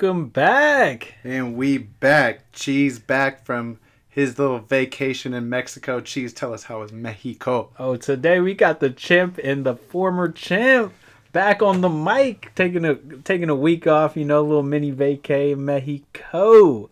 Welcome back. And we back. Cheese back from his little vacation in Mexico. Cheese, tell us how was Mexico. Oh, today we got the champ and the former champ back on the mic, taking a taking a week off. You know, a little mini vacay in Mexico.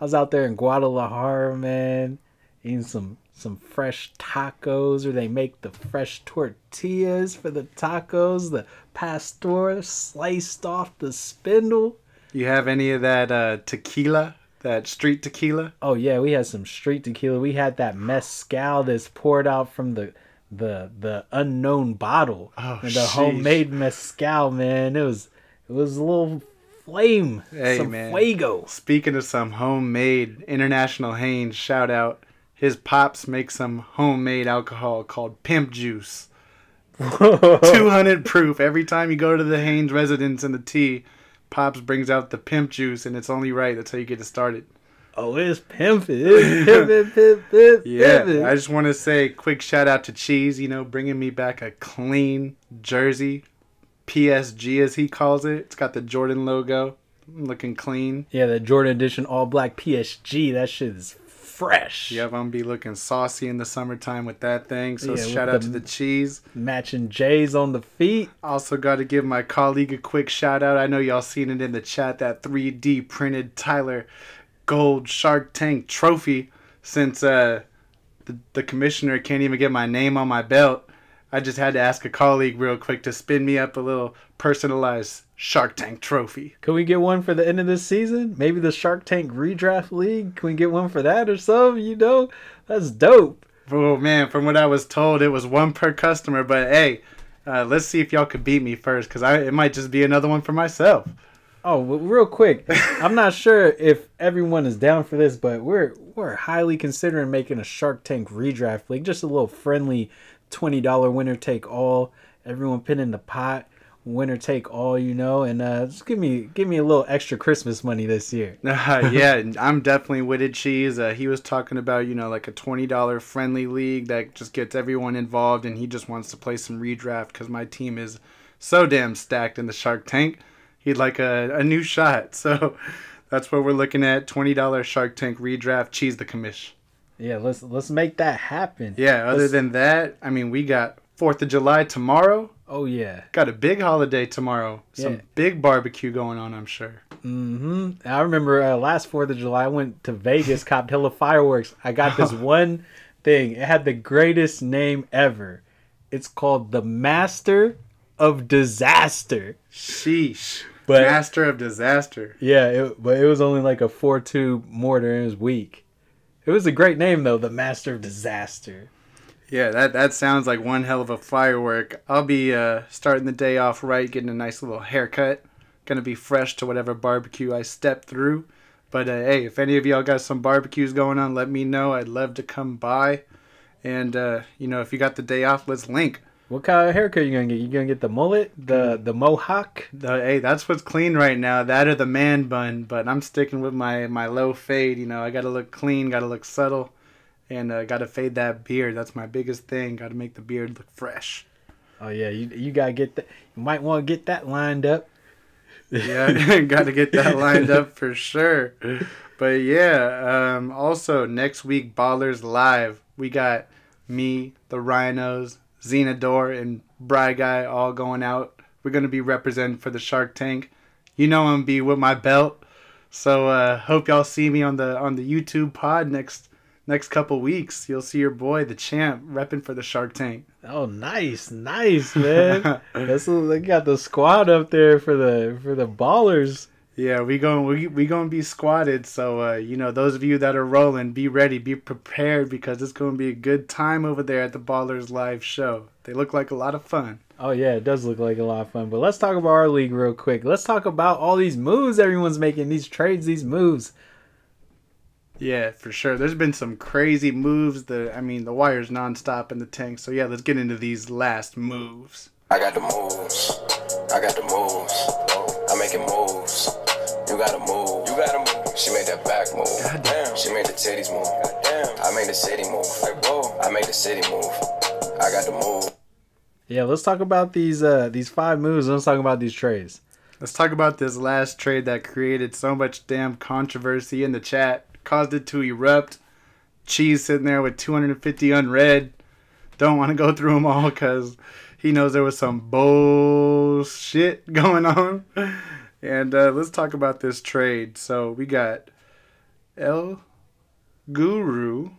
I was out there in Guadalajara, man, eating some some fresh tacos, or they make the fresh tortillas for the tacos, the pastor sliced off the spindle. You have any of that uh, tequila, that street tequila? Oh yeah, we had some street tequila. We had that mezcal that's poured out from the the the unknown bottle. Oh, and the sheesh. homemade mezcal, man. It was it was a little flame. Hey, some man. fuego. Speaking of some homemade International Haynes, shout out. His pops make some homemade alcohol called Pimp Juice. 200 proof. Every time you go to the Haynes residence in the tea, Pops brings out the Pimp Juice, and it's only right. That's how you get it started. Oh, it's pimping. It's pimping, pimp, pimp, Yeah, pimping. I just want to say quick shout out to Cheese, you know, bringing me back a clean jersey, PSG as he calls it. It's got the Jordan logo, looking clean. yeah, the Jordan Edition All Black PSG. That shit is fresh. Yep, I'm gonna be looking saucy in the summertime with that thing. So Yeah, shout out the- to the Cheese. Matching J's on the feet. Also got to give my colleague a quick shout out. I know y'all seen it in the chat that 3D printed Tyler Gold Shark Tank trophy. Since uh, the the commissioner can't even get my name on my belt, I just had to ask a colleague real quick to spin me up a little personalized Shark Tank trophy. Can we get one for the end of this season? Maybe the Shark Tank Redraft League. Can we get one for that or something? You know, that's dope. Oh man, from what I was told, it was one per customer. But hey, uh, let's see if y'all could beat me first, cause I it might just be another one for myself. Oh, well, real quick, I'm not sure if everyone is down for this, but we're we're highly considering making a Shark Tank Redraft League, just a little friendly, twenty dollar winner take all. Everyone pin in the pot, winner take all. You know, and uh, just give me give me a little extra Christmas money this year. Uh, yeah, I'm definitely witted Cheese. Uh, he was talking about, you know, like a $20 friendly league that just gets everyone involved, and he just wants to play some redraft because my team is so damn stacked in the Shark Tank. He'd like a, a new shot. So that's what we're looking at $20 Shark Tank redraft, Cheese the commish. Yeah, let's let's make that happen. Yeah, other Let's- than that, I mean, we got 4th of July tomorrow. Oh yeah. Got a big holiday tomorrow. Some Yeah. big barbecue going on, I'm sure. Mm-hmm. I remember uh, last Fourth of July, I went to Vegas, copped hella fireworks. I got this one thing. It had the greatest name ever. It's called the Master of Disaster. Sheesh. But- Master of disaster. Yeah, it, but it was only like a four-two mortar and it was weak. It was a great name though, the Master of Disaster. Yeah, that that sounds like one hell of a firework. I'll be uh, starting the day off right, getting a nice little haircut. Gonna be fresh to whatever barbecue I step through. But uh, hey, if any of y'all got some barbecues going on, let me know. I'd love to come by. And uh, you know, if you got the day off, let's link. What kind of haircut you gonna get? You gonna get the mullet, the the mohawk? The, hey, that's what's clean right now. That or the man bun. But I'm sticking with my my low fade. You know, I gotta look clean, gotta look subtle, and uh, gotta fade that beard. That's my biggest thing. Gotta make the beard look fresh. Oh yeah, you you gotta get that. You might want to get that lined up. Yeah, got to get that lined up for sure. But yeah, um, also next week, Ballers Live. We got me, the Rhinos, Xenador, and Bry Guy all going out. We're to be representing for the Shark Tank. You know I'm to be with my belt. So uh, hope y'all see me on the on the YouTube pod next next couple weeks. You'll see your boy, the champ, repping for the Shark Tank. Oh, nice, nice, man. That's they got the squad up there for the for the ballers. Yeah, we going we we gonna be squatted. So uh, you know, those of you that are rolling, be ready, be prepared because it's gonna be a good time over there at the Ballers Live show. They look like a lot of fun. Oh yeah, it does look like a lot of fun. But let's talk about our league real quick. Let's talk about all these moves everyone's making, these trades, these moves. Yeah, for sure. There's been some crazy moves. The I mean, the wire's nonstop in the tank. So yeah, let's get into these last moves. I got the moves. I got the moves. I'm making moves. You gotta move. You gotta move. She made that back move. Goddamn. She made the titties move. Goddamn. I made the city move. Like, whoa. I made the city move. I got the move. Yeah, let's talk about these uh these five moves. Let's talk about these trades. Let's talk about this last trade that created so much damn controversy in the chat, caused it to erupt. Cheese sitting there with 250 unread. Don't want to go through them all because he knows there was some bullshit going on. And uh, let's talk about this trade. So we got El Guru.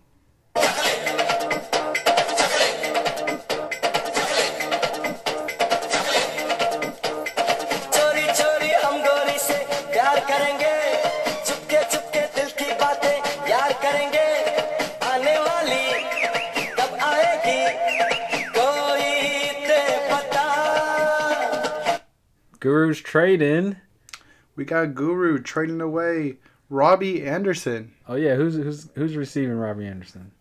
Guru's trading. We got Guru trading away Robbie Anderson. Oh yeah, who's who's who's receiving Robbie Anderson?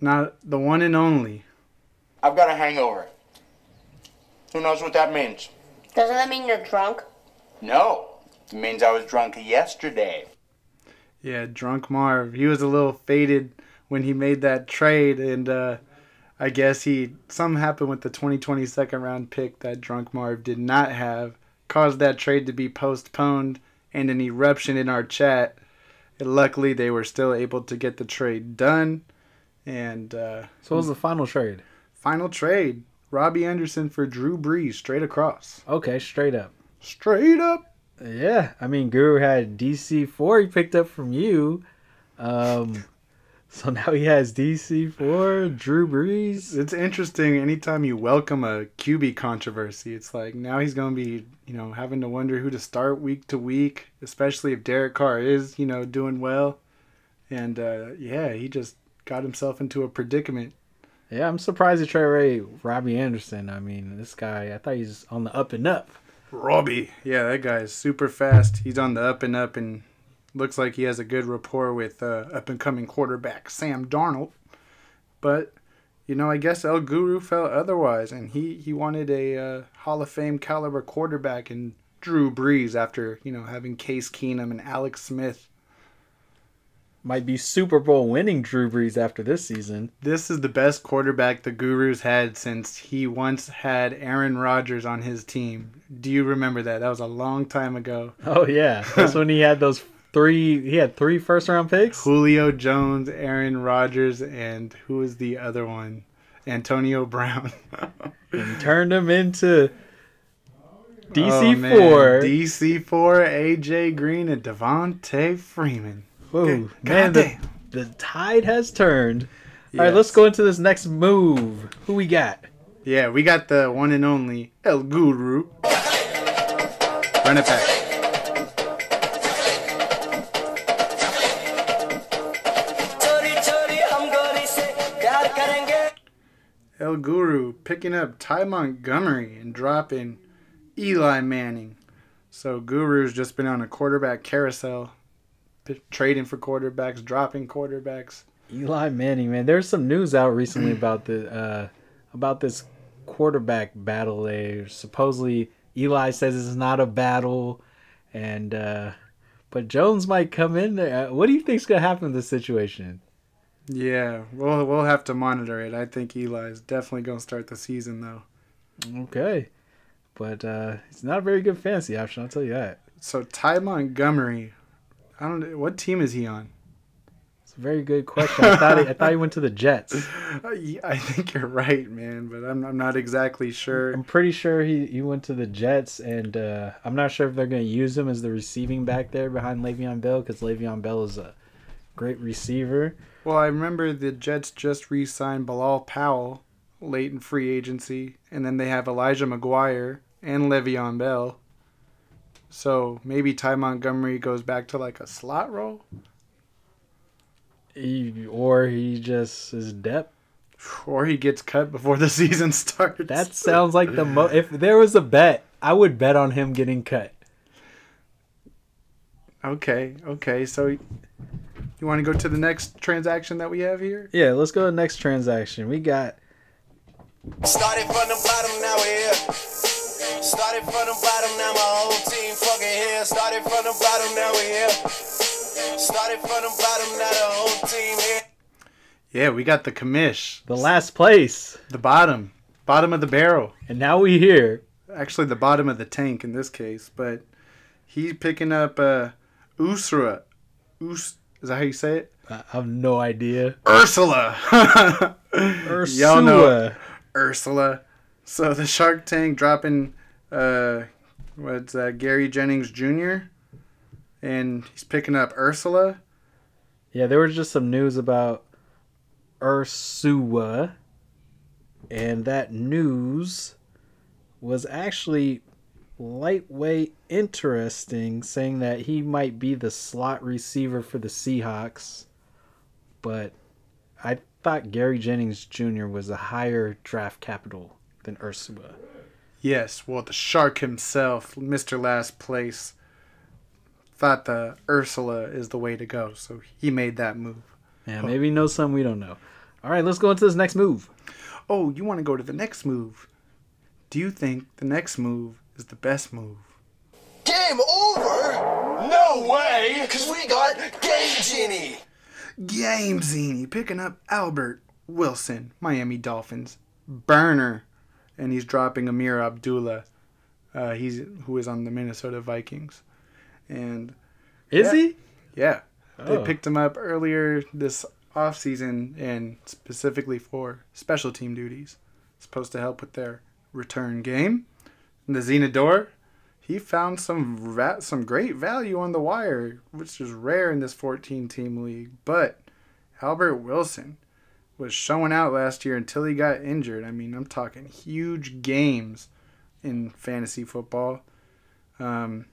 Not the one and only. I've got a hangover. Who knows what that means? Doesn't that mean you're drunk? No. It means I was drunk yesterday. Yeah, drunk Marv. He was a little faded when he made that trade, and uh, I guess he something happened with the 2020 second round pick that drunk Marv did not have, caused that trade to be postponed, and an eruption in our chat. And luckily, they were still able to get the trade done. And uh, So what was the final trade? final trade: Robbie Anderson for Drew Brees, straight across, Okay, straight up. straight up. Yeah, I mean Guru had DC four he picked up from you. Um so now he has DC four, Drew Brees. It's interesting anytime you welcome a QB controversy. It's like now he's going to be, you know, having to wonder who to start week to week, especially if Derek Carr is, you know, doing well. And uh, yeah, he just got himself into a predicament. Yeah, I'm surprised he traded Ray, Robbie Anderson. I mean, this guy I thought he's on the up and up. Robbie. Yeah, that guy is super fast. He's on the up and up and looks like he has a good rapport with uh, up and coming quarterback Sam Darnold. But you know, I guess El Guru felt otherwise, and he he wanted a uh, Hall of Fame caliber quarterback in Drew Brees after you know having Case Keenum and Alex Smith. Might be Super Bowl winning Drew Brees after this season. This is the best quarterback the Gurus had since he once had Aaron Rodgers on his team. Do you remember that? That was a long time ago. Oh yeah, that's when he had those three. He had three first round picks. Julio Jones, Aaron Rodgers, and who was the other one? Antonio Brown. and turned him into Oh, DC man. four. DC four, AJ Green, and Devonta Freeman. Whoa, Good- man, the, the tide has turned. All right, let's go into this next move. Who we got? Yeah, we got the one and only El Guru. Run it back. El Guru picking up Ty Montgomery and dropping Eli Manning. So Guru's just been on a quarterback carousel, trading for quarterbacks, dropping quarterbacks. Eli Manning, man. There's some news out recently about the uh, about this quarterback battle. They supposedly Eli says it's not a battle, and uh, but Jones might come in there. Uh, What do you think's gonna happen in this situation? Yeah, we'll we'll have to monitor it. I think Eli's definitely gonna start the season though. Okay, but uh, it's not a very good fantasy option. I'll tell you that. So Ty Montgomery, I don't know what team is he on. It's a very good question. I thought he, I thought he went to the Jets. Uh, I think you're right, man, but I'm I'm not exactly sure. I'm pretty sure he, he went to the Jets, and uh, I'm not sure if they're going to use him as the receiving back there behind Le'Veon Bell because Le'Veon Bell is a great receiver. Well, I remember the Jets just re-signed Bilal Powell late in free agency, and then they have Elijah McGuire and Le'Veon Bell. So maybe Ty Montgomery goes back to like a slot role, He, or he just is depth. or he gets cut before the season starts. That sounds like the mo. If there was a bet, I would bet on him getting cut. okay. Okay, so you want to go to the next transaction that we have here? Yeah, let's go to the next transaction. We got Started from the bottom, now we're here. Started from the bottom, now my whole team fucking here. Started from the bottom, now we're here. Started from the bottom, now the whole team here. Yeah, we got the commish, the last place, the bottom, bottom of the barrel. and now we here. actually the bottom of the tank in this case, but he's picking up uh, Usra. Us, is that how you say it? I have no idea. Ursula. Ursula. Y'all know Ursula. So the Shark Tank dropping uh what's uh, Gary Jennings Jr. and he's picking up Ursula. Yeah, there was just some news about Ursua, and that news was actually lightweight interesting, saying that he might be the slot receiver for the Seahawks. But I thought Gary Jennings Jr. was a higher draft capital than Ursua. Yes, well the shark himself, Mr. Last Place, thought the Ursula is the way to go, so he made that move. Yeah, maybe he knows something we don't know. All right, let's go into this next move. Oh, you want to go to the next move. Do you think the next move is the best move? Game over? No way! Cause we got Game Genie! Game Zini picking up Albert Wilson, Miami Dolphins. Burner. And he's dropping Ameer Abdullah. Uh, he's who is on the Minnesota Vikings. And Is Yeah. he? yeah, they Oh. picked him up earlier this offseason and specifically for special team duties. Supposed to help with their return game. The Zenador, he found some some great value on the wire, which is rare in this 14 team league. But Albert Wilson was showing out last year until he got injured. I mean, I'm talking huge games in fantasy football. Um,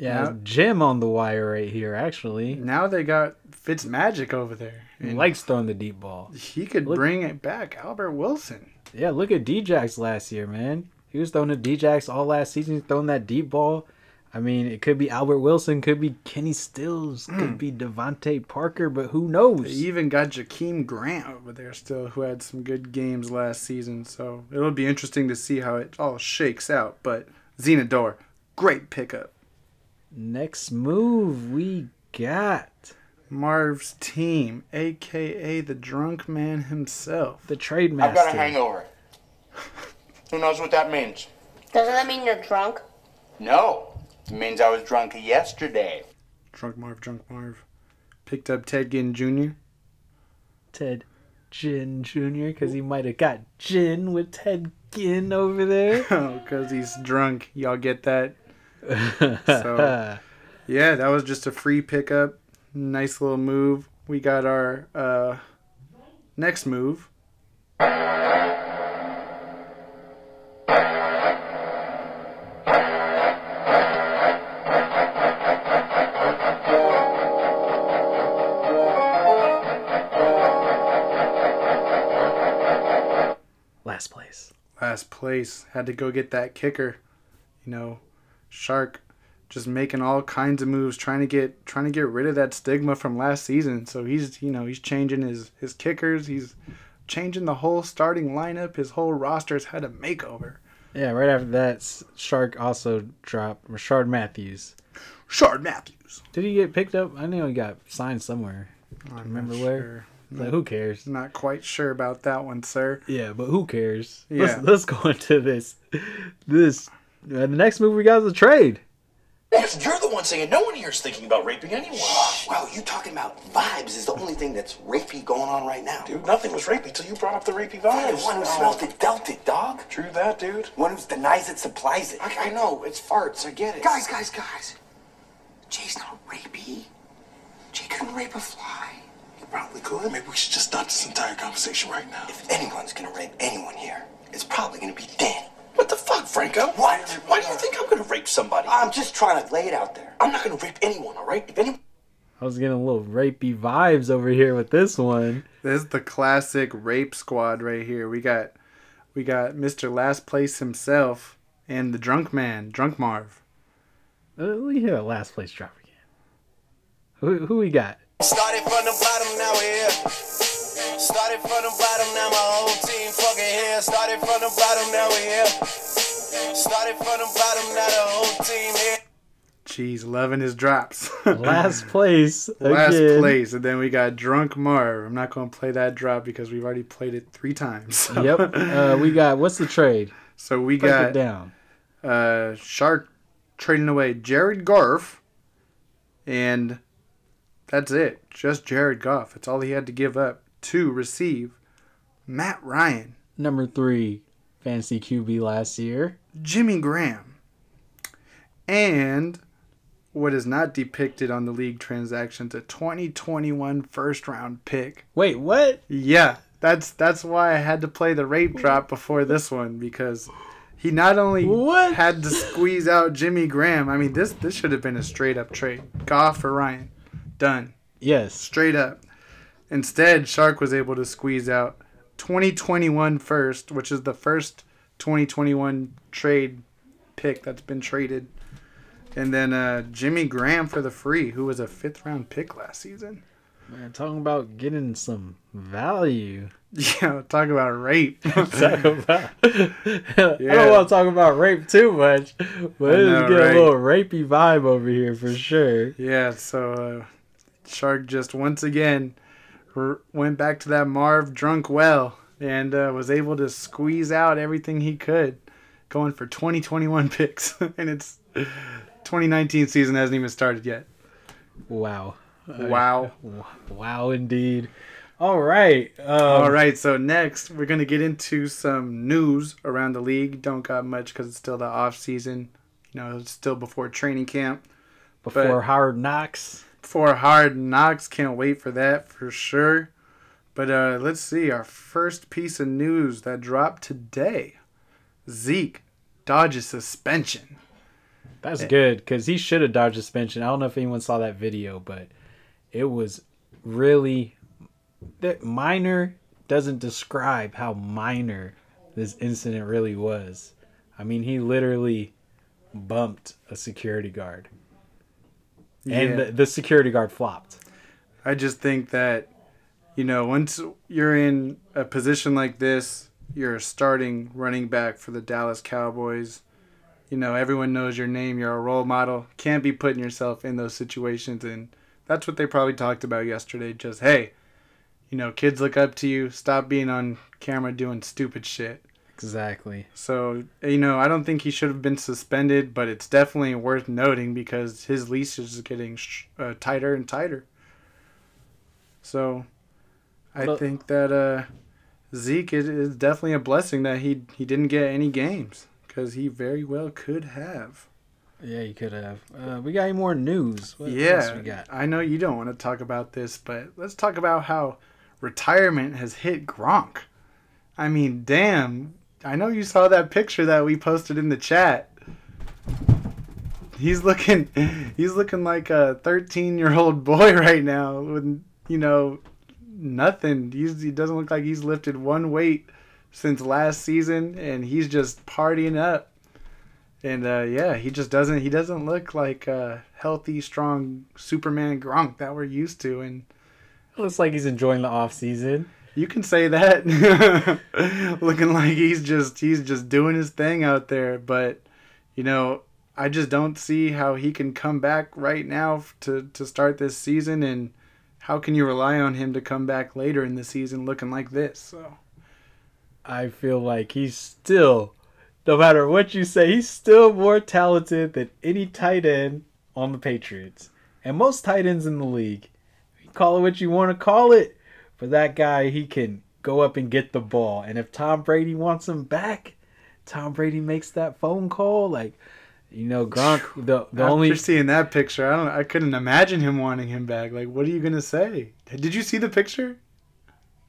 Yeah, Yeah. Jim on the wire right here, actually. now they got Fitz Magic over there. He likes throwing the deep ball. he could Look- bring it back, Albert Wilson. Yeah, look at Djax last year, man. He was throwing the Djax all last season, He's throwing that deep ball. I mean, it could be Albert Wilson, could be Kenny Stills, could hmm. be DeVante Parker, but who knows? They even got Jakeem Grant over there still, who had some good games last season. So it'll be interesting to see how it all shakes out. But Zenador, great pickup. Next move we got Marv's team, aka the drunk man himself. the trade master. I've got a hangover. Who knows what that means? Doesn't that mean you're drunk? No. It means I was drunk yesterday. Drunk Marv, drunk Marv. Picked up Ted Ginn Jr. Ted Ginn Jr. because he might have got gin with Ted Ginn over there. oh, because he's drunk. Y'all get that? So- Yeah, that was just a free pickup. Nice little move. We got our uh, next move. Place. Had to go get that kicker. You know, Shark just making all kinds of moves trying to get trying to get rid of that stigma from last season. So he's you know, he's changing his his kickers, he's changing the whole starting lineup. His whole roster's had a makeover. Yeah, right after that, Shark also dropped Rishard Matthews. Shard Matthews. Did he get picked up? I know he got signed somewhere. I'm Remember not where? Sure. Like, who cares? Not quite sure about that one, sir. Yeah, but who cares? Yeah. Let's, let's go into this. This uh, the next movie we got is a trade. Because you're the one saying no one here is thinking about raping anyone. Well, you talking about vibes is the only thing that's rapey going on right now. Dude, nothing was rapey till you brought up the rapey I'm the vibes. one who Oh, smelt it, dealt it, dog. True that, dude. One who denies it, supplies it. I, I know, it's farts, I get it. Guys, guys, guys. Jay's not rapey. Jay couldn't rape a fly. He probably could. Maybe we should just stop this entire conversation right now. If anyone's gonna rape anyone here, it's probably gonna be Danny. What the fuck, Franco? What? Why do you think I'm gonna rape somebody? I'm just trying to lay it out there. I'm not gonna rape anyone, alright? If anyone I was getting a little rapey vibes over here with this one. This is the classic rape squad right here. We got we got Mr. Last Place himself and the drunk man, Drunk Marv. Uh, Let me hear that last place drop again. Who who we got? Started from the bottom, now we're here. Started from the bottom, now my whole team fucking here. Started from the bottom, now we're here. Started from the bottom, now the whole team here. Jeez, loving his drops. Last place. Last again. place, and then we got Drunk Marv. I'm not going to play that drop because we've already played it three times. Yep. Uh, we got what's the trade? So we Break it got down. uh, Shark trading away Jared Goff and that's it. Just Jared Goff. It's all he had to give up to receive Matt Ryan, Number three, fantasy QB last year. Jimmy Graham, and what is not depicted on the league transactions a 2021 first round pick. Wait, what? Yeah, that's that's why I had to play the rape drop before this one because he not only What? had to squeeze out Jimmy Graham. I mean, this this should have been a straight up trade. Goff for Ryan, done Yes. straight up. Instead, Shark was able to squeeze out 2021 first, which is the first 2021 trade pick that's been traded. And then uh, Jimmy Graham for the free, who was a fifth round pick last season. Man, talking about getting some value. Yeah, talk about rape. talk about. I don't want to talk about rape too much, but it's getting right? a little rapey vibe over here for sure. yeah, so uh, Shark just once again r- went back to that Marv drunk well and uh, was able to squeeze out everything he could, going for 2021 picks. and it's 2019 season hasn't even started yet. Wow. Wow. Wow, indeed. All right. Um, All right, so next we're gonna get into some news around the league. Don't got much because it's still the off season. You know, it's still before training camp. Before but- Howard Knox. For Hard Knocks. Can't wait for that for sure. But uh, let's see. Our first piece of news that dropped today Zeke dodges suspension. That's good because he should have dodged suspension. I don't know if anyone saw that video, but it was really that minor doesn't describe how minor this incident really was. I mean, he literally bumped a security guard, and Yeah. the, the security guard flopped. I just think that, you know, once you're in a position like this, you're a starting running back for the Dallas Cowboys. You know, everyone knows your name. You're a role model. Can't be putting yourself in those situations. And that's what they probably talked about yesterday. Just, hey, you know, kids look up to you. Stop being on camera doing stupid shit. Exactly. So, you know, I don't think he should have been suspended, but it's definitely worth noting because his leash is getting sh- uh, tighter and tighter. So, I Well- think that uh, Zeke is, is definitely a blessing that he he didn't get any games because he very well could have. Yeah, you could have. Uh, we got any more news? What else yeah, we got? I know you don't want to talk about this, but let's talk about how retirement has hit Gronk. I mean, damn. I know you saw that picture that we posted in the chat. He's looking he's looking like a 13-year-old boy right now with you know nothing. He's, he doesn't look like he's lifted one weight since last season and he's just partying up. And uh, yeah, he just doesn't. He doesn't look like a healthy, strong Superman Gronk that we're used to. And Looks like he's enjoying the off season. You can say that, looking like he's just he's just doing his thing out there. But you know, I just don't see how he can come back right now to to start this season. And how can you rely on him to come back later in the season looking like this? So I feel like he's still, no matter what you say, he's still more talented than any tight end on the Patriots and most tight ends in the league. Call it what you want to call it, but that guy he can go up and get the ball. And if Tom Brady wants him back, Tom Brady makes that phone call. Like, you know, Gronk. The the after only seeing that picture, I don't. I couldn't imagine him wanting him back. Like, what are you gonna say? Did you see the picture?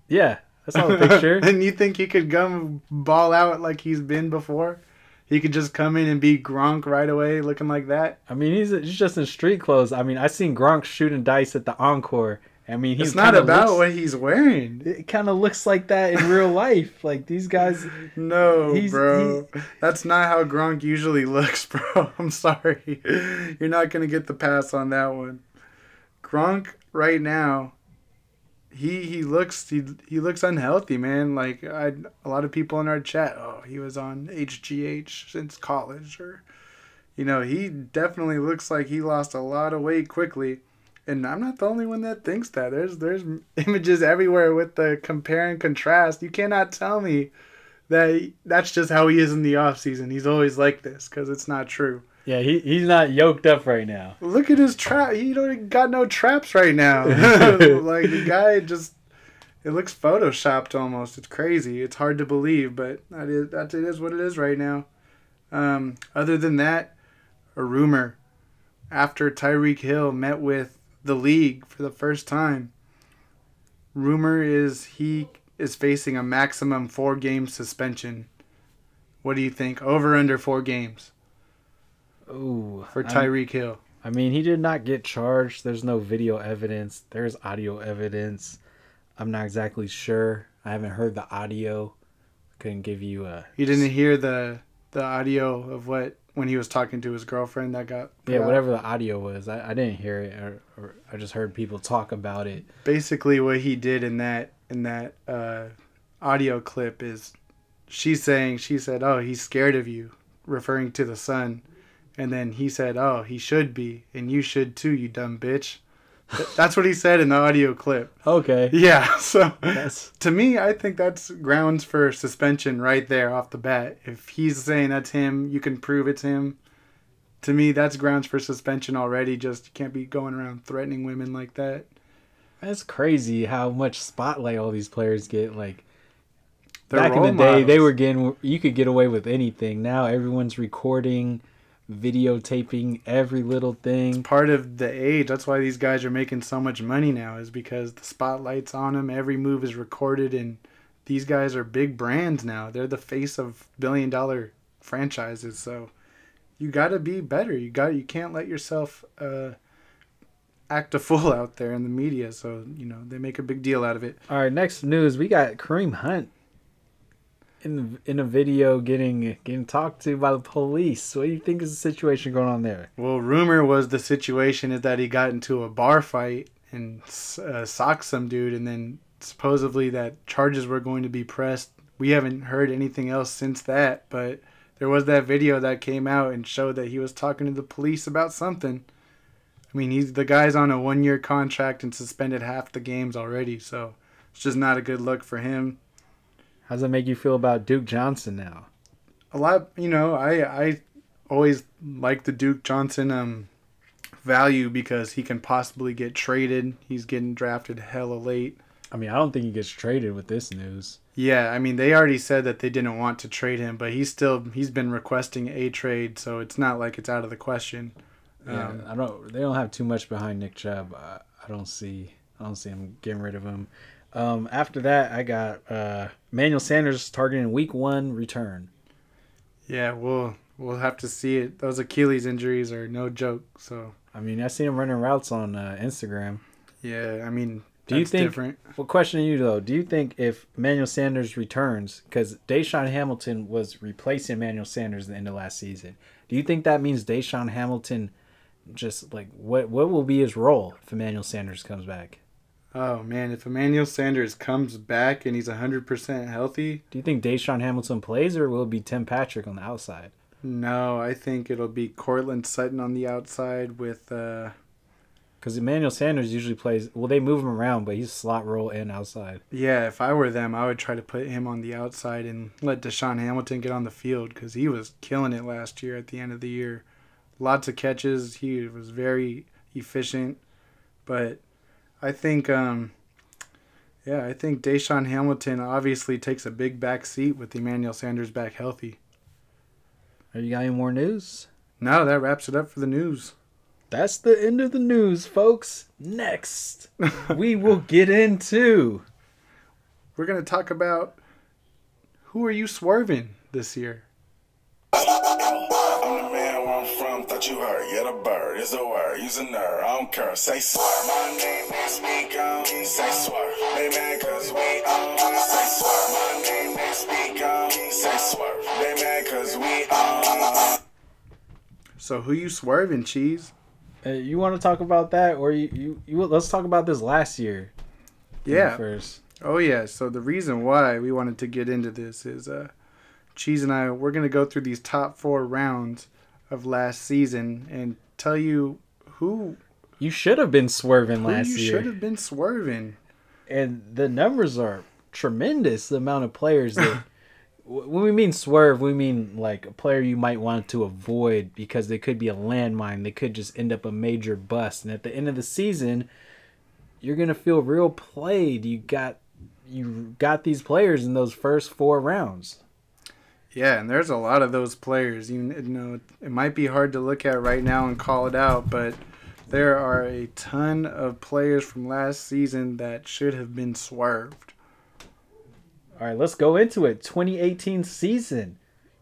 yeah, I saw the picture. and you think he could come ball out like he's been before? He could just come in and be Gronk right away, looking like that. I mean, he's, he's just in street clothes. I mean, I seen Gronk shooting dice at the Encore. I mean, he It's not about looks- what he's wearing. it kind of looks like that in real life. Like these guys, No, He's- bro. That's not how Gronk usually looks, bro. I'm sorry. You're not going to get the pass on that one. Gronk right now he he looks he, he looks unhealthy, man. Like I a lot of people in our chat, oh, he was on HGH since college or you know, he definitely looks like he lost a lot of weight quickly. And I'm not the only one that thinks that. There's there's images everywhere with the compare and contrast. You cannot tell me that that's just how he is in the off season. He's always like this because it's not true. Yeah, he, he's not yoked up right now. Look at his trap. He don't got no traps right now. like the guy just. It looks photoshopped almost. It's crazy. It's hard to believe, but that is that it is what it is right now. Um, other than that, a rumor after Tyreek Hill met with the league for the first time. Rumor is he is facing a maximum four game suspension. What do you think? Over under four games Ooh, for Tyreek Hill. I mean, he did not get charged. There's no video evidence. There's audio evidence. I'm not exactly sure. I haven't heard the audio. Couldn't give you a. You didn't hear the the audio of what when he was talking to his girlfriend that got Yeah, out? whatever the audio was, I, I didn't hear it, or, or I just heard people talk about it. Basically, what he did in that in that uh, audio clip is she's saying she said, "Oh, he's scared of you," referring to the son, and then he said, "Oh, he should be, and you should too, you dumb bitch." Th- That's what he said in the audio clip. Okay. Yeah, so That's to me, I think that's grounds for suspension right there off the bat. If he's saying that's him, you can prove it's him. To me, that's grounds for suspension already. Just you can't be going around threatening women like that. that's crazy how much spotlight all these players get. Like They're back in the day, they were getting you could get away with anything. Now everyone's recording, videotaping every little thing. part of the age. That's why these guys are making so much money now, is because the spotlight's on them. Every move is recorded, and these guys are big brands now. They're the face of billion dollar franchises. So you got to be better. You got you can't let yourself uh, act a fool out there in the media. So you know they make a big deal out of it. All right, next news. We got Kareem Hunt in in a video getting getting talked to by the police. What do you think is the situation going on there? Well, rumor was the situation is that he got into a bar fight and uh, socked some dude, and then supposedly that charges were going to be pressed. We haven't heard anything else since that, but there was that video that came out and showed that he was talking to the police about something. I mean, he's the guy's on a one-year contract and suspended half the games already, so it's just not a good look for him. How does that make you feel about Duke Johnson now? a lot you know i i always like the duke johnson um value because he can possibly get traded he's getting drafted hella late I mean, I don't think he gets traded with this news. yeah i mean they already said that they didn't want to trade him but he's still he's been requesting a trade so it's not like it's out of the question Yeah, Um, I don't. They don't have too much behind Nick Chubb. I, I don't see. I don't see him getting rid of him. Um, after that, I got uh, Manuel Sanders targeting Week One return. yeah we'll we'll have to see it those achilles injuries are no joke so I mean, I see him running routes on uh, Instagram. yeah i mean Do you think? different Well, question to you though: Do you think if Manuel Sanders returns, because DaeSean Hamilton was replacing Manuel Sanders at the end of last season, do you think that means DaeSean Hamilton just like what what will be his role if Emmanuel Sanders comes back? Oh man if emmanuel sanders comes back and he's 100% healthy Do you think DaeSean Hamilton plays, or will it be Tim Patrick on the outside? No, I think it'll be Courtland Sutton on the outside with uh Because Emmanuel Sanders usually plays. Well, they move him around, but he's slot role and outside. yeah, if I were them, I would try to put him on the outside and let DaeSean Hamilton get on the field cuz he was killing it last year at the end of the year. Lots of catches, he was very efficient, but I think um yeah, I think DaeSean Hamilton obviously takes a big back seat with Emmanuel Sanders back healthy. Are you got any more news? No, that wraps it up for the news. That's the end of the news, folks. Next, we will get into. We're going to talk about who are you swerving this year? Where I'm from, thought you heard. Yeah, the bird is a word, use a nerd. I don't care, say swerve. My name is Speak say swerve. They mad cause we on, say swerve. My name is Speak say swerve. They mad cause we on. So who you swerving, cheese? Uh, you want to talk about that, or you, you, you? Let's talk about this last year. Yeah. First. Oh yeah. So the reason why we wanted to get into this is uh Cheese and I we're gonna go through these top four rounds of last season and tell you who You should have been swerving last you year, You should have been swerving. and the numbers are tremendous. The amount of players that when we mean swerve, we mean like a player you might want to avoid because they could be a landmine. They could just end up a major bust. And at the end of the season, you're gonna feel real played. You got you got these players in those first four rounds. Yeah, and there's a lot of those players. You know, it might be hard to look at right now and call it out, but there are a ton of players from last season that should have been swerved. All right, let's go into it. 2018 season.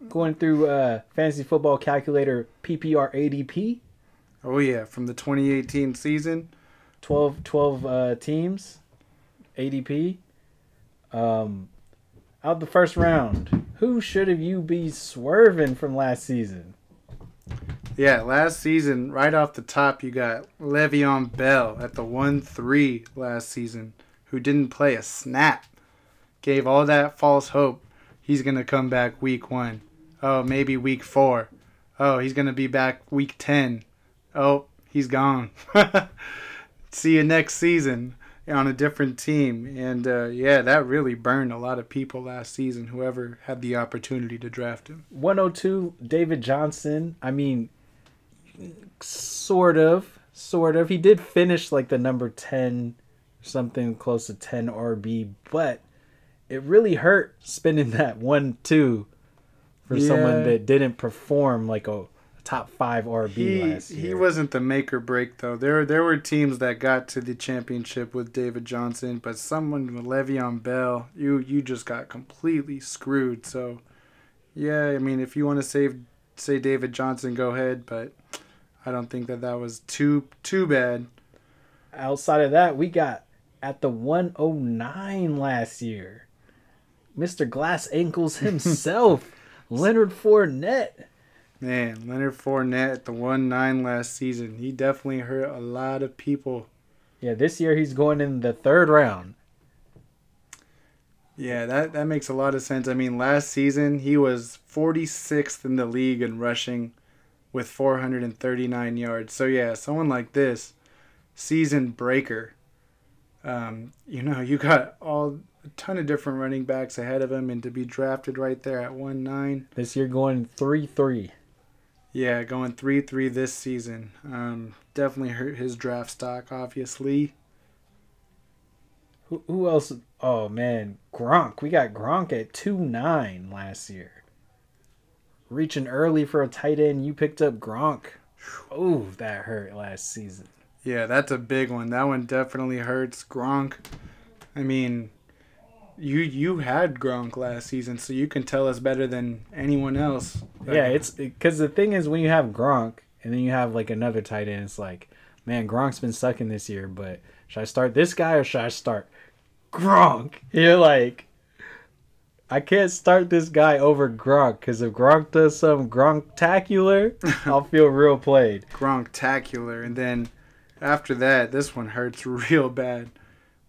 Going through uh, fantasy football calculator PPR ADP. Oh yeah, from the 2018 season. 12, 12 uh, teams. ADP. Um, out the first round. Who should have you be swerving from last season? Yeah, last season, right off the top, you got Le'Veon Bell at the 1 3 last season, who didn't play a snap. Gave all that false hope he's going to come back week one. Oh, maybe week four. Oh, he's going to be back week 10. Oh, he's gone. See you next season on a different team. And uh, yeah, that really burned a lot of people last season, whoever had the opportunity to draft him. 102, David Johnson. I mean, sort of. Sort of. He did finish like the number 10, something close to 10 RB, but it really hurt spending that 1 2 for Yeah. someone that didn't perform like a top 5 RB He, last year. he wasn't the make or break though. There there were teams that got to the championship with David Johnson, but someone with Le'Veon Bell, you you just got completely screwed. So yeah, I mean if you want to save say David Johnson, go ahead, but I don't think that that was too too bad. outside of that, we got at the 109 last year. Mr. Glass Ankles himself, Leonard Fournette. Man, Leonard Fournette at the one nine last season, he definitely hurt a lot of people. Yeah, this year he's going in the third round. Yeah, that, that makes a lot of sense. I mean, last season he was 46th in the league in rushing with 439 yards. So, yeah, someone like this, season breaker. Um, you know, you got all a ton of different running backs ahead of him, and to be drafted right there at 1 9. This year going 3 3. Yeah, going 3 3 this season. Um, definitely hurt his draft stock, obviously. Who, who else? Oh, man. Gronk. We got Gronk at 2 9 last year. Reaching early for a tight end. You picked up Gronk. Oh, that hurt last season. Yeah, that's a big one. That one definitely hurts. Gronk. I mean, you you had Gronk last season, so you can tell us better than anyone else. Yeah, it's because the thing is when you have Gronk and then you have like another tight end, it's like, man, Gronk's been sucking this year, but should I start this guy or should I start Gronk? You're like, I can't start this guy over Gronk because if Gronk does some Gronktacular, I'll feel real played. Gronktacular, and then after that, this one hurts real bad.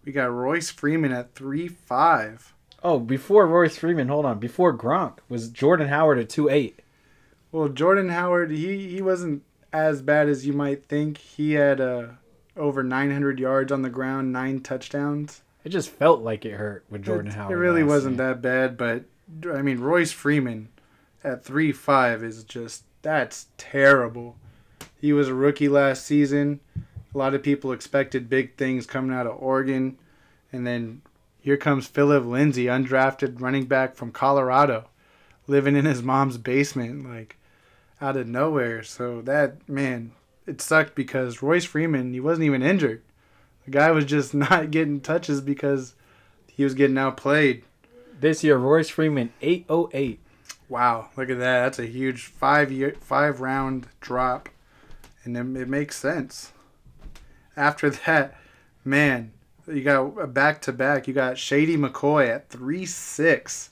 We got Royce Freeman at three five. Oh, before Royce Freeman, hold on, before Gronk was Jordan Howard at two eight. Well, Jordan Howard, he he wasn't as bad as you might think. He had uh, over 900 yards on the ground, nine touchdowns. It just felt like it hurt with Jordan it, Howard. It really wasn't year. that bad, but I mean Royce Freeman at three five is just that's terrible. He was a rookie last season. A lot of people expected big things coming out of Oregon, and then here comes Phillip Lindsay, undrafted running back from Colorado, living in his mom's basement, like out of nowhere. So that man, it sucked because Royce Freeman he wasn't even injured. The guy was just not getting touches because he was getting outplayed. This year, Royce Freeman eight oh eight. Wow, look at that. That's a huge five year five round drop. And it, it makes sense. After that, man, you got back to back. You got Shady McCoy at three six.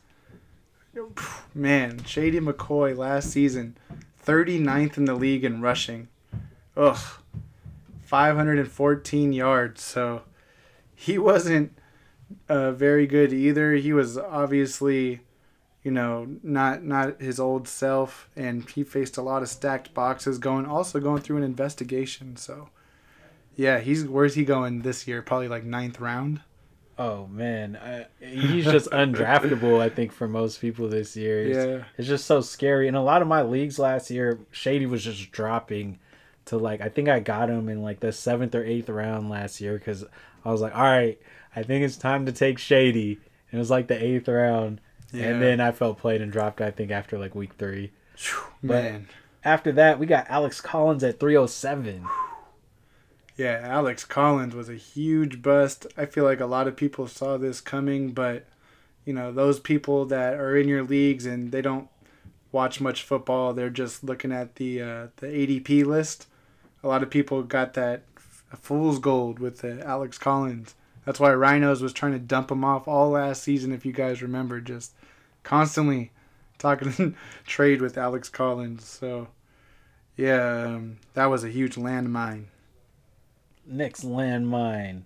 Man, Shady McCoy last season, 39th in the league in rushing. Ugh. 514 yards. So he wasn't uh, very good either. He was obviously, you know, not not his old self, and he faced a lot of stacked boxes. Going also going through an investigation. So, yeah, he's where's he going this year? Probably like ninth round. Oh man, I, he's just undraftable. I think for most people this year, it's, Yeah. it's just so scary. In a lot of my leagues last year, Shady was just dropping to like I think I got him in like the seventh or eighth round last year because I was like, all right, I think it's time to take Shady. And it was like the eighth round, Yeah. and then I felt played and dropped. I think after like week three. But- Man. After that, we got Alex Collins at three hundred seven. Yeah, Alex Collins was a huge bust. I feel like a lot of people saw this coming, but you know, those people that are in your leagues and they don't watch much football, they're just looking at the uh, the ADP list. A lot of people got that fool's gold with the Alex Collins. That's why Rhinos was trying to dump him off all last season, if you guys remember, just constantly talking trade with Alex Collins. So, yeah, um, that was a huge landmine. Next landmine.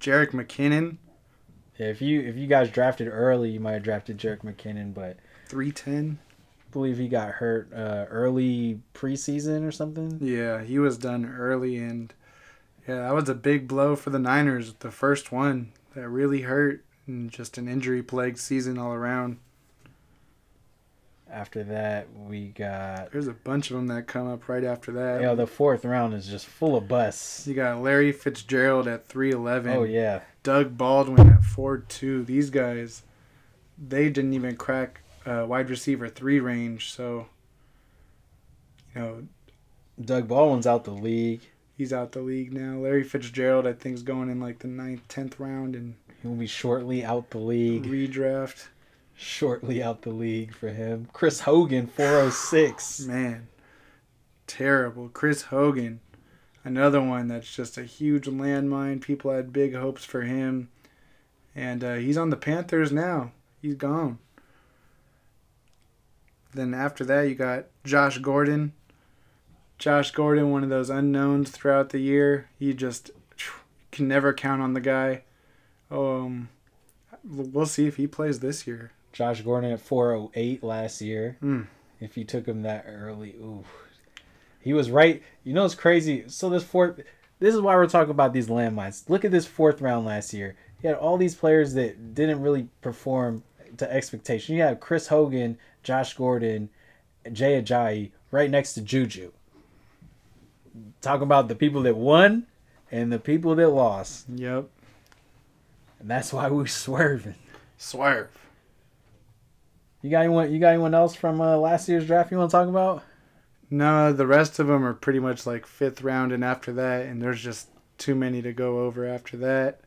Jerick McKinnon, Yeah, if you if you guys drafted early, you might have drafted Jerick McKinnon, but 310. Believe he got hurt uh, early preseason or something. Yeah, he was done early, and yeah, that was a big blow for the Niners. The first one that really hurt, and just an injury plagued season all around. After that, we got There's a bunch of them that come up right after that. you know the fourth round is just full of busts. you got Larry Fitzgerald at 311. Oh yeah, Doug Baldwin at 4 2. These guys, they didn't even crack uh, wide receiver three range. So, you know, Doug Baldwin's out the league. he's out the league now. Larry Fitzgerald, I think, is going in like the ninth, tenth round and He will be shortly out the league. redraft. Shortly out the league for him. Chris Hogan, four oh six. Man, terrible. Chris Hogan, another one that's just a huge landmine. People had big hopes for him, and uh, he's on the Panthers now. He's gone. Then after that, you got Josh Gordon. Josh Gordon, one of those unknowns throughout the year. You just can never count on the guy. Um, we'll see if he plays this year. Josh Gordon at four oh eight last year. Mm. If you took him that early, ooh, he was right. You know it's crazy. So this fourth, this is why we're talking about these landmines. Look at this fourth round last year. He had all these players that didn't really perform to expectation. You had Chris Hogan, Josh Gordon, Jay Ajayi right next to Juju. Talking about the people that won and the people that lost, Yep. and that's why we swerving. Swerve. You got anyone? You got anyone else from uh, last year's draft you want to talk about? No, the rest of them are pretty much like fifth round and after that, and there's just too many to go over after that.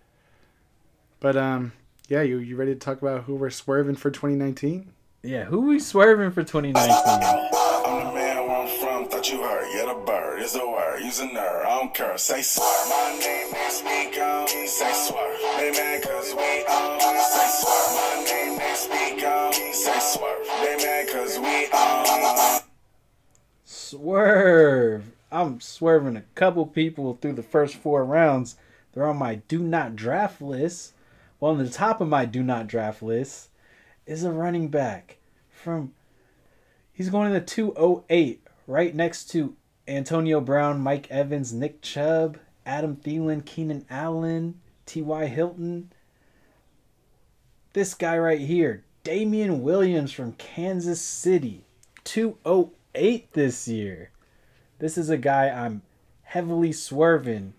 But um, yeah, you you ready to talk about who we're swerving for 2019? Yeah, who we swerving for 2019? I'm the man where I'm from, thought you heard. Yeah, the bird is a word, use a nerd. I don't care, say swerve. My name is Speak On, say swerve. They mad cause we on, say swerve. My name Swerve. I'm swerving a couple people through the first four rounds. They're on my do not draft list. Well, on the top of my do not draft list is a running back from. He's going in the 208, right next to Antonio Brown, Mike Evans, Nick Chubb, Adam Thielen, Keenan Allen, T.Y. Hilton. This guy right here, Damien Williams from Kansas City, 208 this year. This is a guy I'm heavily swerving.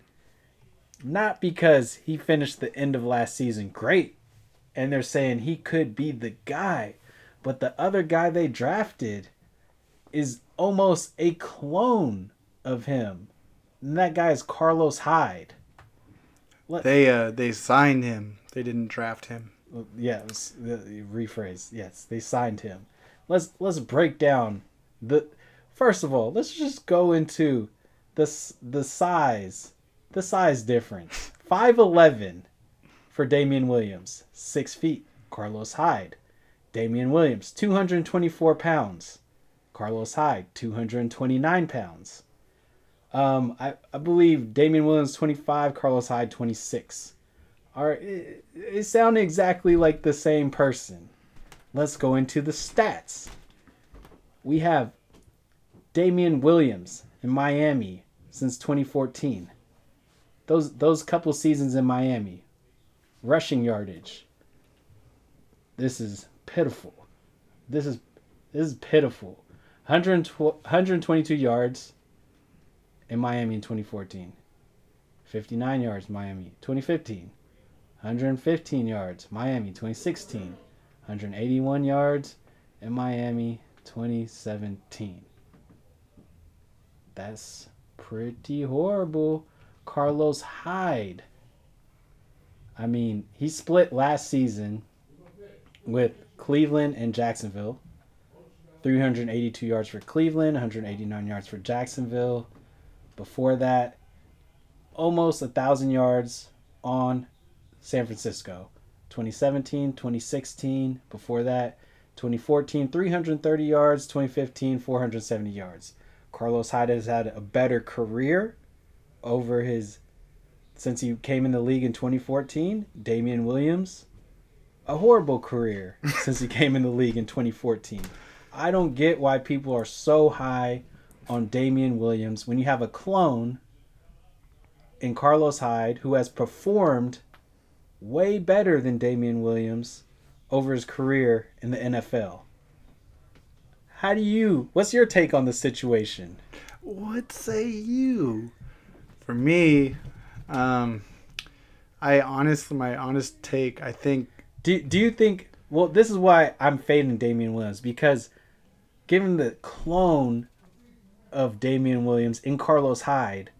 Not because he finished the end of last season great and they're saying he could be the guy, but the other guy they drafted is almost a clone of him. And that guy is Carlos Hyde. They uh they signed him. They didn't draft him. Yes, the rephrase. Yes, they signed him. Let's let's break down the. First of all, let's just go into the the size, the size difference. Five eleven for Damien Williams, six feet. Carlos Hyde, Damien Williams, two hundred twenty four pounds. Carlos Hyde, two hundred twenty nine pounds. Um, I, I believe Damien Williams twenty five, Carlos Hyde twenty six are it, it sounded exactly like the same person. Let's go into the stats. We have Damien Williams in Miami since 2014. Those those couple seasons in Miami. rushing yardage. This is pitiful. This is this is pitiful. 112 122 yards in Miami in 2014. 59 yards Miami 2015. 115 yards Miami 2016. 181 yards in Miami 2017. That's pretty horrible. Carlos Hyde. I mean, he split last season with Cleveland and Jacksonville. 382 yards for Cleveland, 189 yards for Jacksonville. Before that, almost a thousand yards on San Francisco. 2017, 2016. Before that, 2014, 330 yards. 2015, 470 yards. Carlos Hyde has had a better career over his since he came in the league in 2014. Damien Williams, a horrible career since he came in the league in 2014. I don't get why people are so high on Damien Williams when you have a clone in Carlos Hyde who has performed way better than Damien Williams over his career in the NFL. How do you, what's your take on the situation? What say you? For me, um, I honestly, my honest take, I think Do, do you think, well, this is why I'm fading Damien Williams because given the clone of Damien Williams in Carlos Hyde,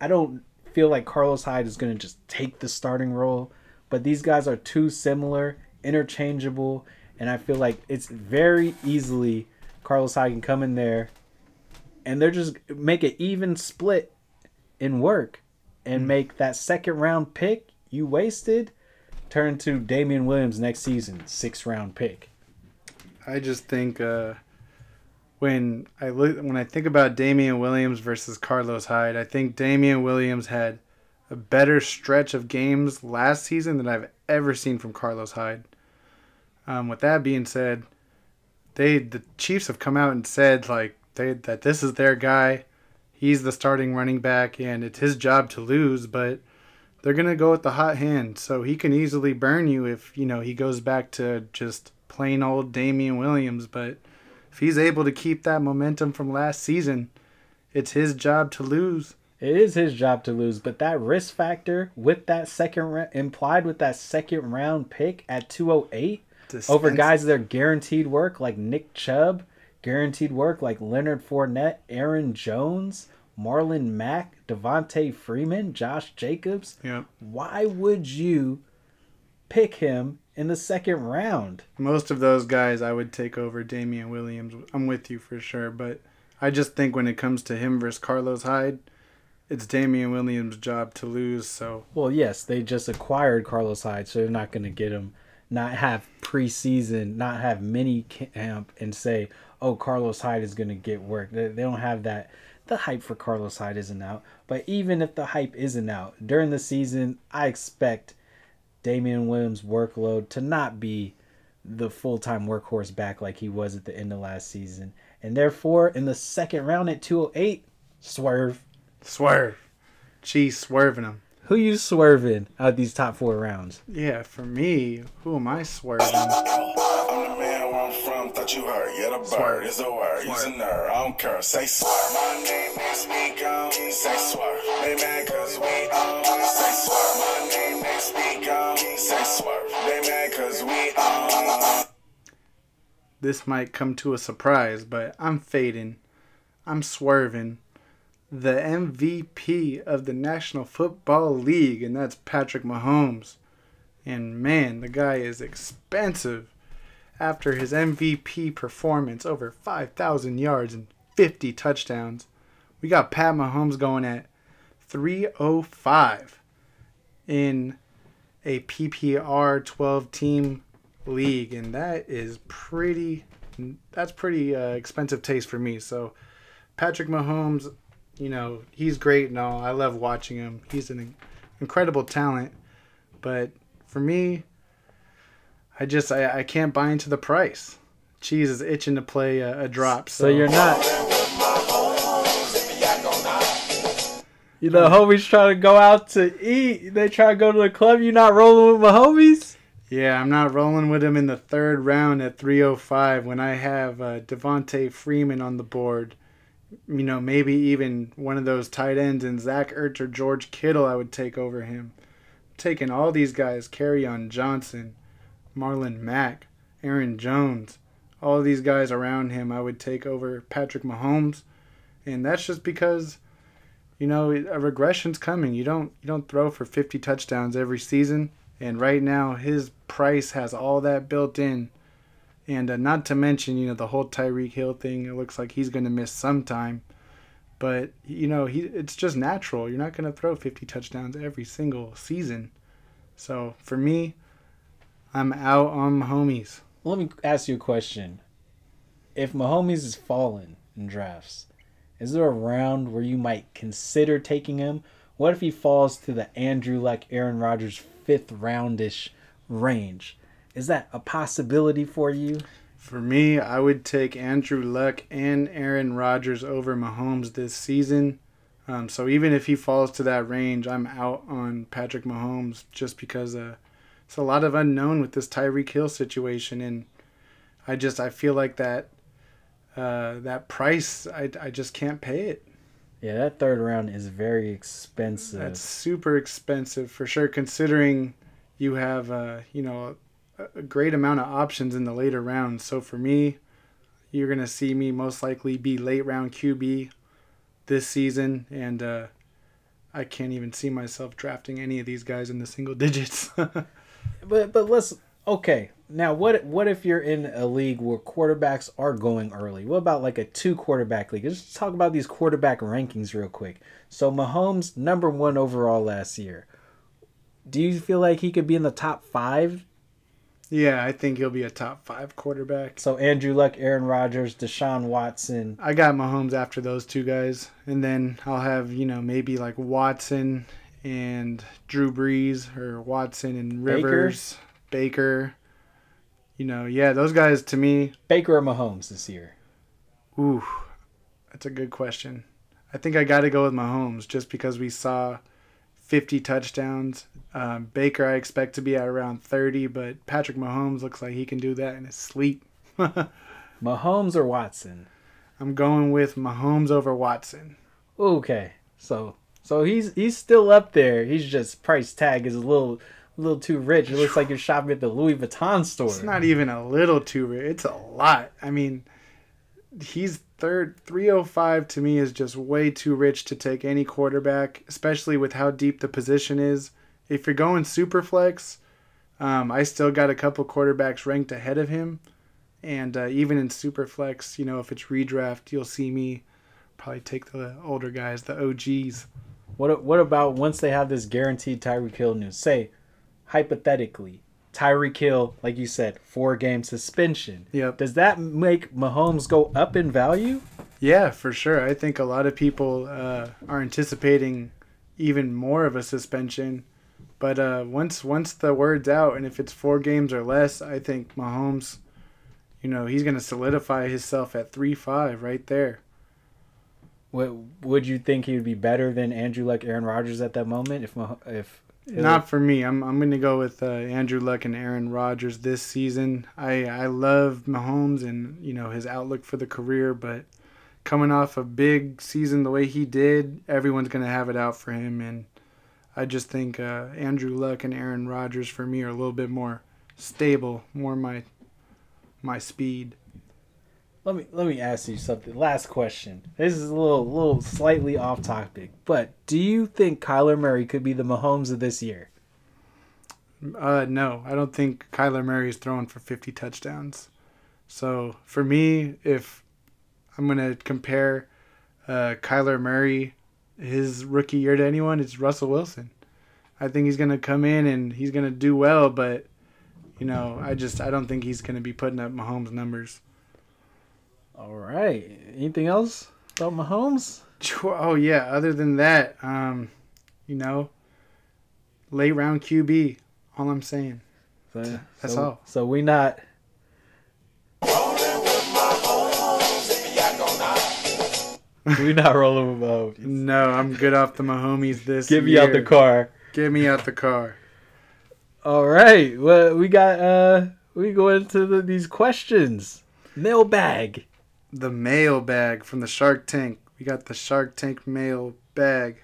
I don't feel like Carlos Hyde is going to just take the starting role, but these guys are too similar, interchangeable, and I feel like it's very easily Carlos Hyde can come in there and they're just make an even split in work and make that second round pick you wasted turn to Damien Williams next season, sixth round pick. I just think uh, when I look when I think about Damien Williams versus Carlos Hyde, I think Damien Williams had a better stretch of games last season than I've ever seen from Carlos Hyde. Um, with that being said, they the Chiefs have come out and said like they that this is their guy. He's the starting running back, and it's his job to lose. But they're gonna go with the hot hand, so he can easily burn you if you know he goes back to just plain old Damien Williams. But if he's able to keep that momentum from last season, it's his job to lose. It is his job to lose, but that risk factor with that second ra- implied with that second round pick at 208 over guys that are guaranteed work like Nick Chubb, guaranteed work like Leonard Fournette, Aaron Jones, Marlon Mack, Devonta Freeman, Josh Jacobs. Yep. Why would you pick him in the second round? Most of those guys I would take over Damien Williams. I'm with you for sure, but I just think when it comes to him versus Carlos Hyde, it's Damien Williams' job to lose. So Well, yes, they just acquired Carlos Hyde, so they're not going to get him, not have preseason, not have mini camp, and say, oh, Carlos Hyde is going to get work. They, they don't have that. The hype for Carlos Hyde isn't out. But even if the hype isn't out, during the season, I expect Damien Williams' workload to not be the full time workhorse back like he was at the end of last season. And therefore, in the second round at 208, swerve. Swerve, Cheese swerving him. Who you swerving out of these top four rounds? Yeah, for me, who am I swerving? I'm the man where I'm from, thought you heard. Yeah, the bird is a word. He's a nerd. I don't care. Say swerve. My name is Speak on. Say swerve. They mad cause we on. Say swerve. My name is Speak on. Say swerve. They mad cause we on. This might come to a surprise, but I'm fading. I'm swerving. The MVP of the National Football League, and that's Patrick Mahomes. And man, the guy is expensive. After his MVP performance, over 5,000 yards and 50 touchdowns, we got Pat Mahomes going at 305 in a PPR 12 team league, and that is pretty. That's pretty uh, expensive taste for me. So, Patrick Mahomes, you know, he's great and all. I love watching him. He's an incredible talent, but for me, I just I, I can't buy into the price. Cheese is itching to play a, a drop. So, So you're not. You know, homies trying to go out to eat. They try to go to the club. You not rolling with my homies? Yeah, I'm not rolling with him in the third round at 305 when I have uh, Devonta Freeman on the board. You know, maybe even one of those tight ends and Zach Ertz or George Kittle I would take over him. taking all these guys, on Johnson, Marlon Mack, Aaron Jones, all these guys around him I would take over Patrick Mahomes. And that's just because you know, a regression's coming. You don't you don't throw for 50 touchdowns every season. And right now, his price has all that built in. And uh, not to mention, you know, the whole Tyreek Hill thing. It looks like he's going to miss some time. But, you know, he it's just natural. You're not going to throw 50 touchdowns every single season. So for me, I'm out on Mahomes. Let me ask you a question. If Mahomes is fallen in drafts, is there a round where you might consider taking him? What if he falls to the Andrew Luck, Aaron Rodgers fifth roundish range? Is that a possibility for you? For me, I would take Andrew Luck and Aaron Rodgers over Mahomes this season. Um, so even if he falls to that range, I'm out on Patrick Mahomes just because uh, it's a lot of unknown with this Tyreek Hill situation, and I just I feel like that uh, that price I, I just can't pay it. Yeah, that third round is very expensive. That's super expensive for sure, considering you have uh, you know a, great amount of options in the later rounds. So for me, you're gonna see me most likely be late round QB this season, and uh, I can't even see myself drafting any of these guys in the single digits. but but let's okay. Now what what if you're in a league where quarterbacks are going early? What about like a two quarterback league? Let's talk about these quarterback rankings real quick. So Mahomes number one overall last year. Do you feel like he could be in the top five? Yeah, I think he'll be a top five quarterback. So Andrew Luck, Aaron Rodgers, Deshaun Watson. I got Mahomes after those two guys, and then I'll have you know maybe like Watson and Drew Brees or Watson and Rivers, Baker. Baker you know, yeah, those guys to me. Baker or Mahomes this year? Ooh, that's a good question. I think I got to go with Mahomes just because we saw 50 touchdowns. Um, Baker, I expect to be at around 30, but Patrick Mahomes looks like he can do that in his sleep. Mahomes or Watson? I'm going with Mahomes over Watson. Okay, so so he's he's still up there. He's just price tag is a little a little too rich. It looks like you're shopping at the Louis Vuitton store. It's not even a little too rich. It's a lot. I mean, he's third 305 to me is just way too rich to take any quarterback, especially with how deep the position is. If you're going super flex, um, I still got a couple quarterbacks ranked ahead of him. And uh, even in super flex, you know, if it's redraft, you'll see me probably take the older guys, the OGs. What what about once they have this guaranteed Tyreek Hill news? Say hypothetically, Tyreek Hill, like you said, four game suspension. Yep. Does that make Mahomes go up in value? Yeah, for sure. I think a lot of people uh, are anticipating even more of a suspension. But uh, once once the word's out, and if it's four games or less, I think Mahomes, you know, he's going to solidify himself at three five right there. What would you think he would be better than Andrew like Aaron Rodgers at that moment if if not for me. I'm I'm gonna go with uh, Andrew Luck and Aaron Rodgers this season. I I love Mahomes and you know his outlook for the career, but coming off a big season the way he did, everyone's gonna have it out for him, and I just think uh, Andrew Luck and Aaron Rodgers for me are a little bit more stable, more my my speed. Let me let me ask you something. Last question. This is a little little slightly off topic, but do you think Kyler Murray could be the Mahomes of this year? Uh, no, I don't think Kyler Murray is throwing for 50 touchdowns. So for me, if I'm gonna compare uh, Kyler Murray his rookie year to anyone, it's Russell Wilson. I think he's gonna come in and he's gonna do well, but you know, I just I don't think he's gonna be putting up Mahomes numbers. All right. Anything else about Mahomes? Oh yeah. Other than that, um, you know, late round QB. All I'm saying. So, That's so, all. So we not. We not rolling with Mahomes. No, I'm good off the Mahomes this Get me year. out the car. Get me out the car. All right. Well, we got uh we go into the, these questions. Mailbag. The mail bag from the Shark Tank. We got the Shark Tank mail bag.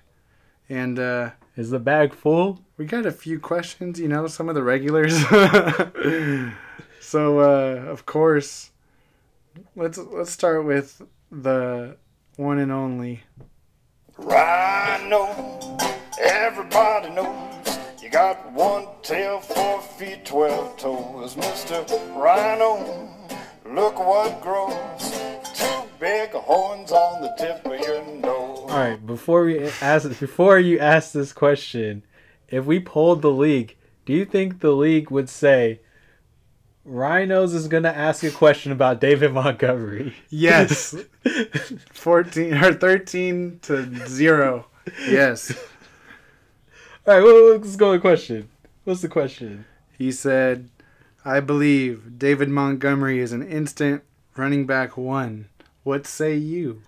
And uh Is the bag full? we got a few questions, you know, some of the regulars. so uh of course let's let's start with the one and only Rhino, everybody knows you got one tail, four feet, twelve toes. Mr. Rhino, look what grows. Two big horns on the tip of your nose. All right. Before we ask, before you ask this question, if we polled the league, do you think the league would say Rhinos is gonna ask a question about David Montgomery? Yes. 14 or 13 to 0. Yes. All right. Well, let's go to the question. What's the question? He said, I believe David Montgomery is an instant running back one. What say you?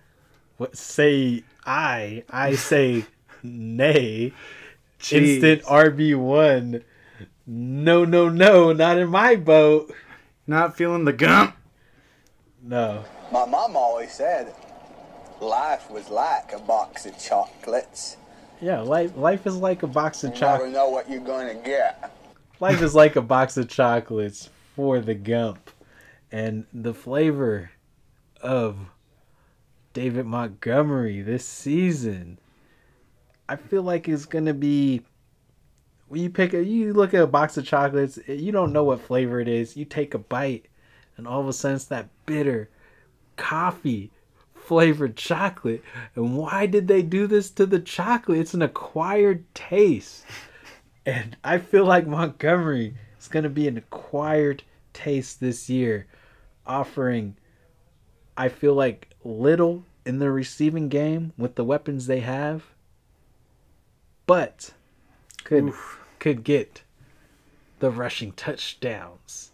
What say I? I say nay. Jeez. Instant RB one. No, no, no, not in my boat. Not feeling the gump? No. My mom always said life was like a box of chocolates. Yeah, life life is like a box of You never know what you're going to get. Life is like a box of chocolates for the gump, and the flavor of David Montgomery this season. I feel like it's gonna be when you pick a you look at a box of chocolates, you don't know what flavor it is. You take a bite, and all of a sudden it's that bitter coffee flavored chocolate. And why did they do this to the chocolate? It's an acquired taste. And I feel like Montgomery is to be an acquired taste this year, offering, I feel like, little in the receiving game with the weapons they have, but could could get the rushing touchdowns.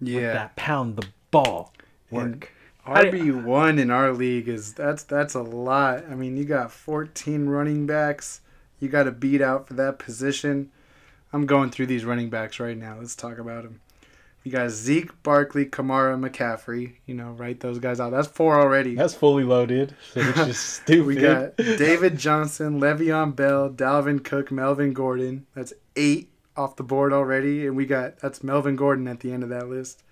Yeah. That pound the ball work. RB one in our league is that's that's a lot. I mean, you got 14 running backs. You got to beat out for that position. I'm going through these running backs right now. Let's talk about them. You got Zeke, Barkley, Kamara, McCaffrey. You know, write those guys out. That's four already. That's fully loaded, so it's just stupid. we got David Johnson, Le'Veon Bell, Dalvin Cook, Melvin Gordon. That's eight off the board already, and we got that's Melvin Gordon at the end of that list.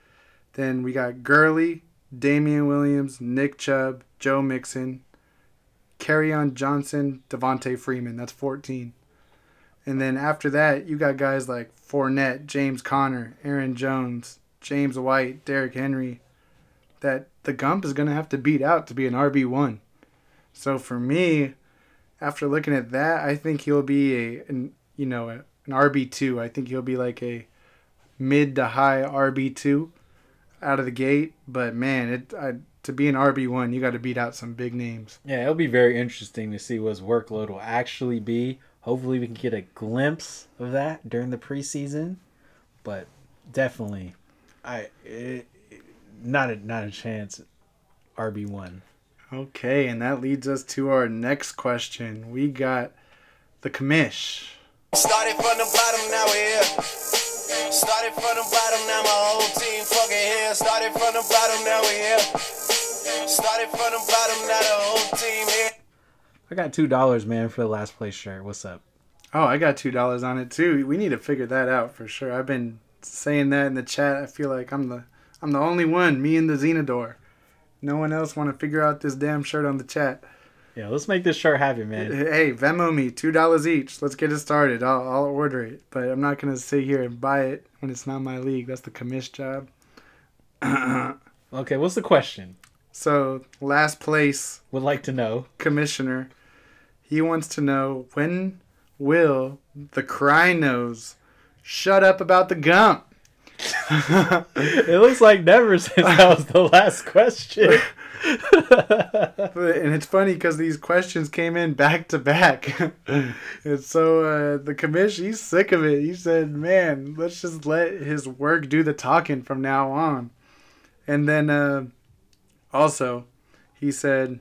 Then we got Gurley, Damien Williams, Nick Chubb, Joe Mixon, Kerryon Johnson, Devonta Freeman. That's 14. And then after that, you got guys like Fournette, James Conner, Aaron Jones, James White, Derrick Henry. That the Gump is going to have to beat out to be an RB1. So for me, after looking at that, I think he'll be a an, you know an RB two. I think he'll be like a mid to high RB two out of the gate. But man, it I, to be an RB one, you got to beat out some big names. Yeah, it'll be very interesting to see what his workload will actually be. Hopefully, we can get a glimpse of that during the preseason, but definitely, I it, not a not a chance. RB one. Okay, and that leads us to our next question. We got the commish. Started from the bottom, now we're here. Started from the bottom, now my whole team fucking here. Started from the bottom, now we're here. Started from the bottom, now the whole team here. I got two dollars, man, for the last place shirt. What's up? Oh, I got two dollars on it too. We need to figure that out for sure. I've been saying that in the chat. I feel like I'm the I'm the only one. Me and the Xenodor. No one else want to figure out this damn shirt on the chat. Yeah, let's make this shirt happen, man. Hey, Venmo me two dollars each. Let's get it started. I'll, I'll order it, but I'm not gonna sit here and buy it when it's not my league. That's the commish job. Okay, what's the question? So last place Would like to know. commissioner, he wants to know when will the cry nose shut up about the gump? It looks like never since that was the last question. and it's funny because these questions came in back to back. and so uh, the commission, he's sick of it. He said, man, let's just let his work do the talking from now on. And then uh, also, he said,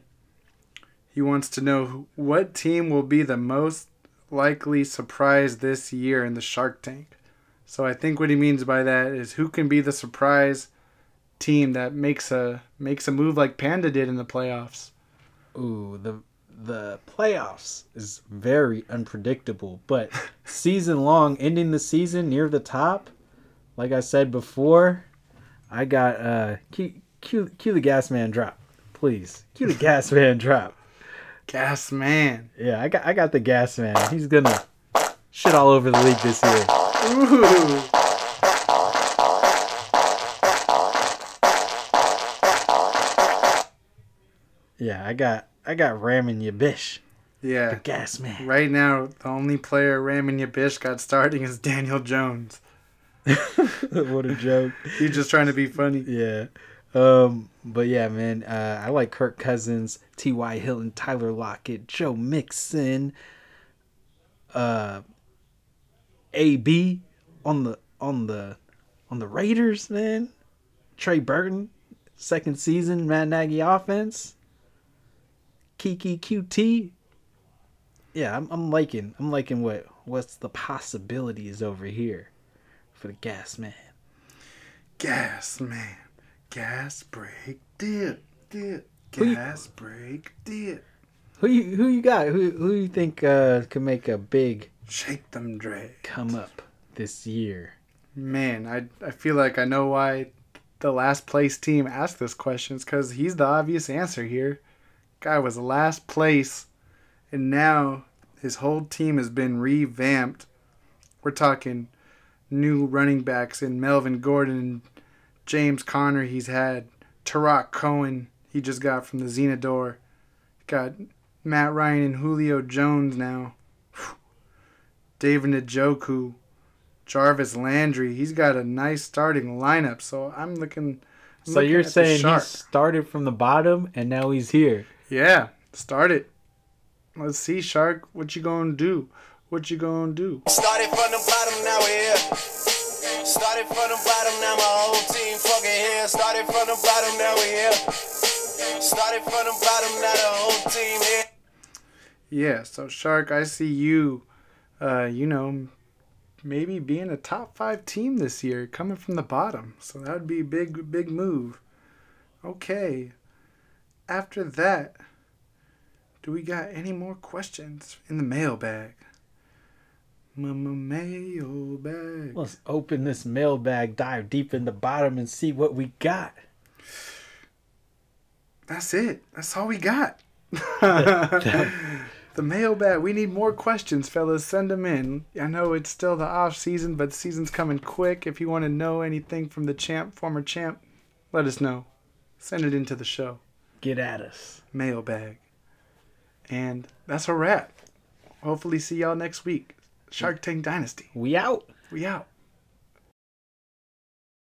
He wants to know what team will be the most likely surprise this year in the Shark Tank. So I think what he means by that is who can be the surprise team that makes a makes a move like Panda did in the playoffs. Ooh, the the playoffs is very unpredictable, but season long, ending the season near the top, like I said before, I got uh cue cue, cue the gas man drop, please. Cue the gas man drop. Gas man. Yeah, I got I got the gas man. He's gonna shit all over the league this year. Ooh. Yeah, I got I got Ramin Yabish, Yeah. the gas man. Right now, the only player Ramin Yabish got starting is Daniel Jones. what a joke. He's just trying to be funny. Yeah. Um, but yeah, man, uh, I like Kirk Cousins, T.Y. Hilton, Tyler Lockett, Joe Mixon, uh, AB on the on the on the Raiders, man. Trey Burton, second season, Matt Nagy offense. Kiki QT. Yeah, I'm, I'm liking I'm liking what what's the possibilities over here for the gas man. Gas man. Gas break dip. Dip. Gas break dip. Who you who you got? Who who you think uh, can make a big Shake them drag. come up this year? Man, I I feel like I know why the last place team asked this question because he's the obvious answer here. Guy was last place, and now his whole team has been revamped. We're talking new running backs in Melvin Gordon and James Conner. He's had Tarik Cohen. He just got from the Zenador. Got Matt Ryan and Julio Jones now. David Njoku. Jarvis Landry. He's got a nice starting lineup, so I'm looking. I'm So looking you're at the saying he started from the bottom and now he's here? Yeah, start it. Let's see, Shark. What you gonna do? What you gonna do? Started from the bottom, now we're here. Started from the bottom, now my whole team fucking here. Started from the bottom, now we're here. Started from the bottom, now the whole team here. Yeah, so Shark, I see you. Uh, you know, maybe being a top five team this year, coming from the bottom. So that would be a big, big move. Okay. After that, do we got any more questions in the mailbag? Mailbag. Let's open this mailbag, dive deep in the bottom, and see what we got. That's it. That's all we got. the mailbag. We need more questions, fellas. Send them in. I know it's still the off season, but season's coming quick. If you want to know anything from the champ, former champ, let us know. Send it into the show. Get at us. Mailbag. And that's a wrap. Hopefully, see y'all next week. Shark Tank Dynasty. We out. We out.